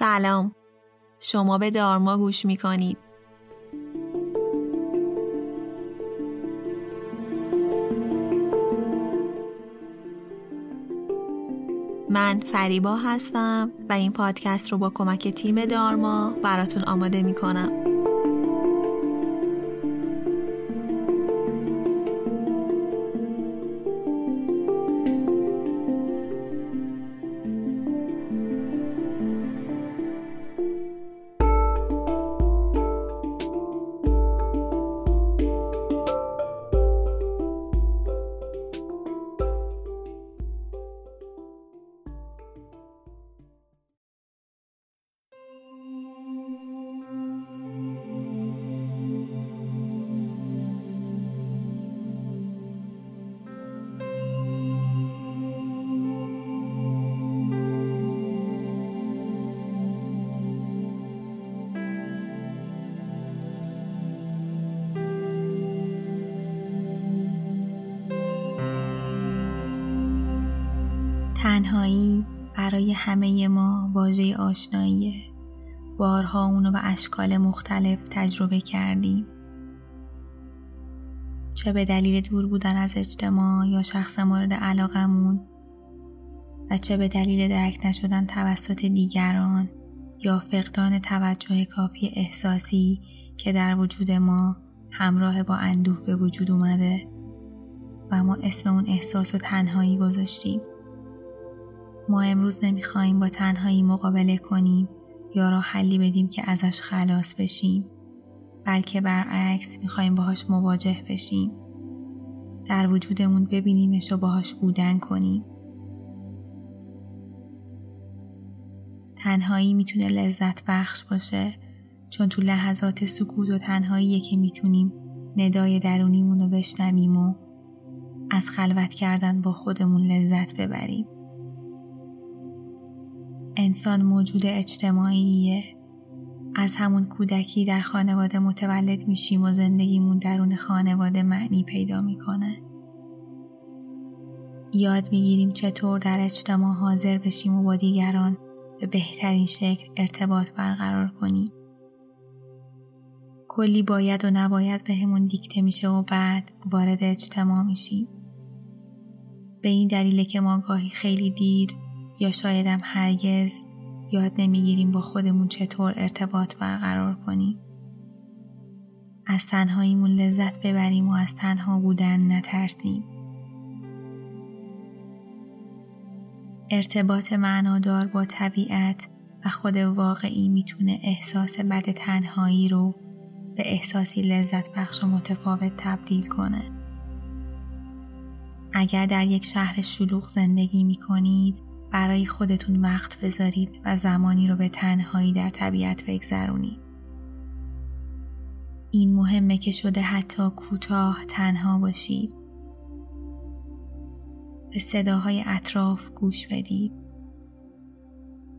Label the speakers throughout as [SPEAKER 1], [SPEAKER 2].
[SPEAKER 1] سلام شما به دارما گوش می کنید من فریبا هستم و این پادکست رو با کمک تیم دارما براتون آماده می کنم. تنهایی برای همه ما واژه آشناییه. بارها اونو به اشکال مختلف تجربه کردیم. چه به دلیل دور بودن از اجتماع یا شخص مورد علاقمون و چه به دلیل درک نشدن توسط دیگران یا فقدان توجه کافی احساسی که در وجود ما همراه با اندوه به وجود اومده و ما اسم اون احساس و تنهایی گذاشتیم. ما امروز نمی‌خوایم با تنهایی مقابله کنیم یا راه حلی بدیم که ازش خلاص بشیم بلکه برعکس می‌خوایم باهاش مواجه بشیم. در وجودمون ببینیمش و باهاش بودن کنیم. تنهایی می‌تونه لذت بخش باشه چون تو لحظات سکوت و تنهاییه که می‌تونیم ندای درونیمون رو بشنویم و از خلوت کردن با خودمون لذت ببریم. انسان موجود اجتماعیه. از همون کودکی در خانواده متولد میشیم و زندگیمون درون خانواده معنی پیدا می‌کنه. یاد می‌گیریم چطور در اجتماع حاضر بشیم و با دیگران به بهترین شکل ارتباط برقرار کنیم. کلی باید و نباید به همون دیکته میشه و بعد وارد اجتماع میشیم. به این دلیله که ما گاهی خیلی دیر یا شایدم هرگز یاد نمی‌گیریم با خودمون چطور ارتباط برقرار کنیم. از تنهاییمون لذت ببریم و از تنها بودن نترسیم. ارتباط معنادار با طبیعت و خود واقعی می‌تونه احساس بد تنهایی رو به احساسی لذت بخش و متفاوت تبدیل کنه. اگر در یک شهر شلوغ زندگی می کنید برای خودتون وقت بذارید و زمانی رو به تنهایی در طبیعت بگذرونید. این مهمه که شده حتی کوتاه تنها باشید. به صداهای اطراف گوش بدید.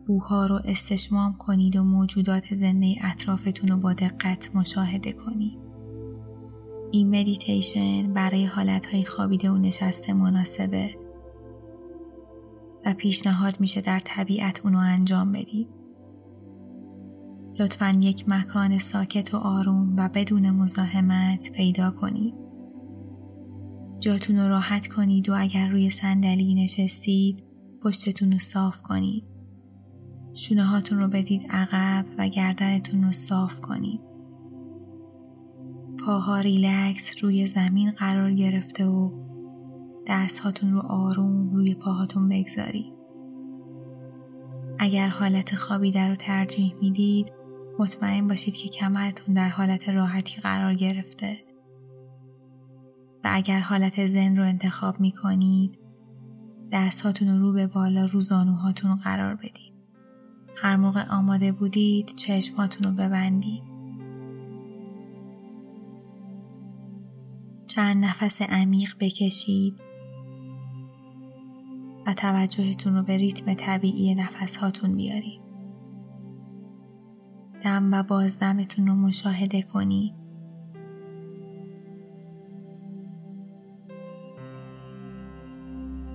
[SPEAKER 1] بوها رو استشمام کنید و موجودات زنده اطرافتون رو با دقت مشاهده کنید. این مدیتیشن برای حالتهای خوابیده و نشسته مناسبه و پیشنهاد میشه در طبیعت اونو انجام بدید. لطفا یک مکان ساکت و آروم و بدون مزاحمت پیدا کنید. جاتون رو راحت کنید و اگر روی صندلی نشستید پشتتون رو صاف کنید. شونه هاتون رو بدید عقب و گردنتون رو صاف کنید. پاها ریلکس روی زمین قرار گرفته و دستهاتون رو آروم روی پاهاتون بگذارید. اگر حالت خوابیده رو ترجیح می‌دید مطمئن باشید که کمرتون در حالت راحتی قرار گرفته و اگر حالت زن رو انتخاب می کنید دستهاتون رو رو به بالا رو زانوهاتون قرار بدید. هر موقع آماده بودید چشماتون رو ببندید. چند نفس عمیق بکشید توجهتون رو به ریتم طبیعی نفس هاتون بیارید. دم و بازدمتون رو مشاهده کنید.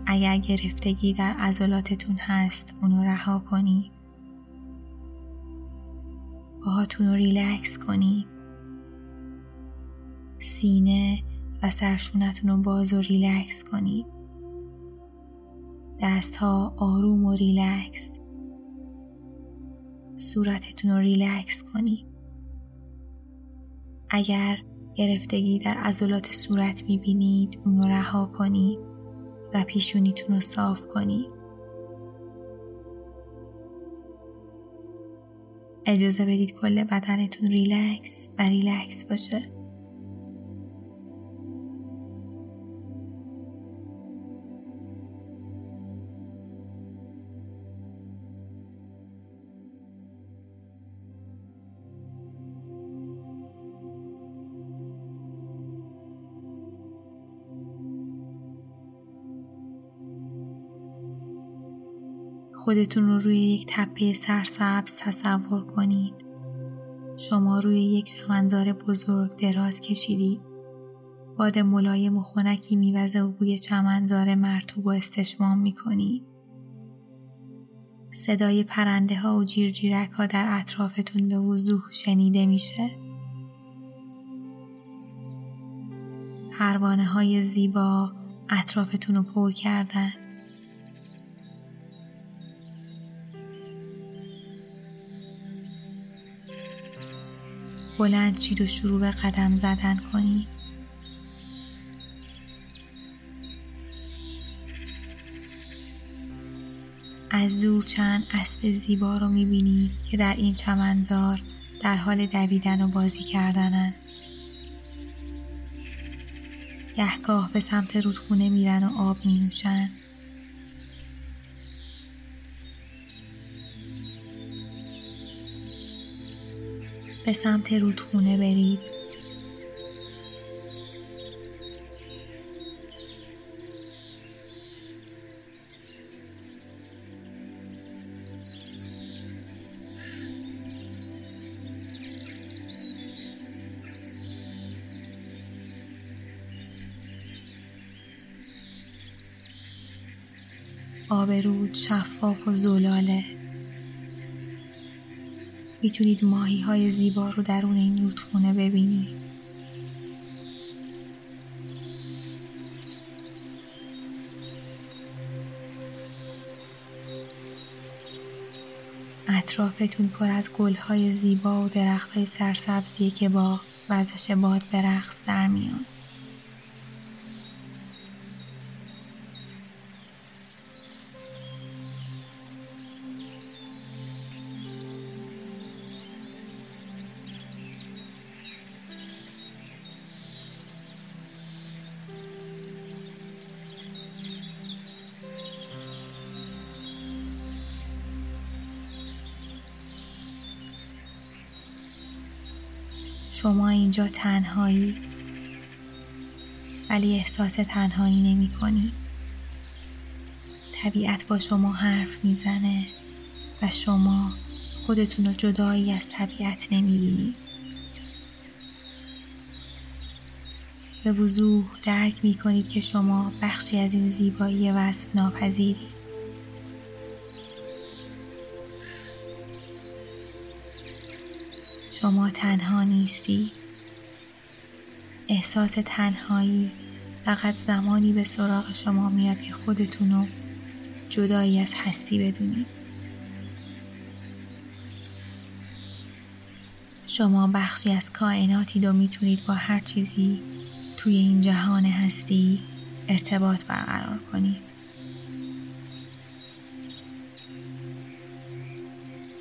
[SPEAKER 1] اگر گرفتگی در عضلاتتون هست اونو رها کنید. پاهاتون رو ریلکس کنید سینه و سرشونتون رو باز و ریلکس کنید دست ها آروم و ریلکس. صورتتون رو ریلکس کنید اگر گرفتگی در عضلات صورت می‌بینید اون رو رها کنید و پیشونیتون رو صاف کنید اجازه بدید کل بدنتون ریلکس و ریلکس باشه. خودتون رو روی یک تپه سرسبز تصور کنید. شما روی یک چمنزار بزرگ دراز کشیدید. باد ملایم و خنکی میوزه و بوی چمنزار مرتوب و استشمام می‌کنید. صدای پرنده ها و جیرجیرک ها در اطرافتون به وضوح شنیده میشه. پروانه های زیبا اطرافتون رو پر کردن. بلند شید و شروع به قدم زدن کنید. از دور چند اسب زیبا رو می‌بینید که در این چمنزار در حال دویدن و بازی کردنن. گهگاه به سمت رودخونه میرن و آب می نوشن. به سمت رودخونه برید. آب رود شفاف و زلاله. می‌تونید ماهی های زیبا رو درون این رودخونه ببینید. اطرافتون پر از گلهای زیبا و درختهای سرسبزیه که با وزش باد به رقص در میان. شما اینجا تنهایی ولی احساس تنهایی نمی کنی. طبیعت با شما حرف می‌زنه و شما خودتون رو جدایی از طبیعت نمی بینی. به وضوح درک می کنید که شما بخشی از این زیبایی وصف ناپذیری شما تنها نیستی. احساس تنهایی فقط زمانی به سراغ شما میاد که خودتون رو جدایی از هستی بدونید. شما بخشی از کائناتی و می‌تونید با هر چیزی توی این جهان هستی ارتباط برقرار کنید.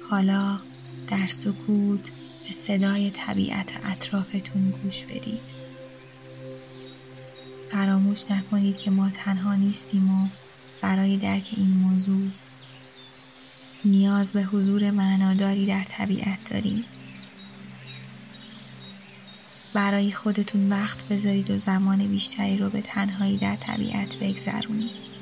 [SPEAKER 1] حالا در سکوت به صدای طبیعت اطرافتون گوش بدید. فراموش نکنید که ما تنها نیستیم و برای درک این موضوع نیاز به حضور معناداری در طبیعت داریم. برای خودتون وقت بذارید و زمان بیشتری رو به تنهایی در طبیعت بگذرونید.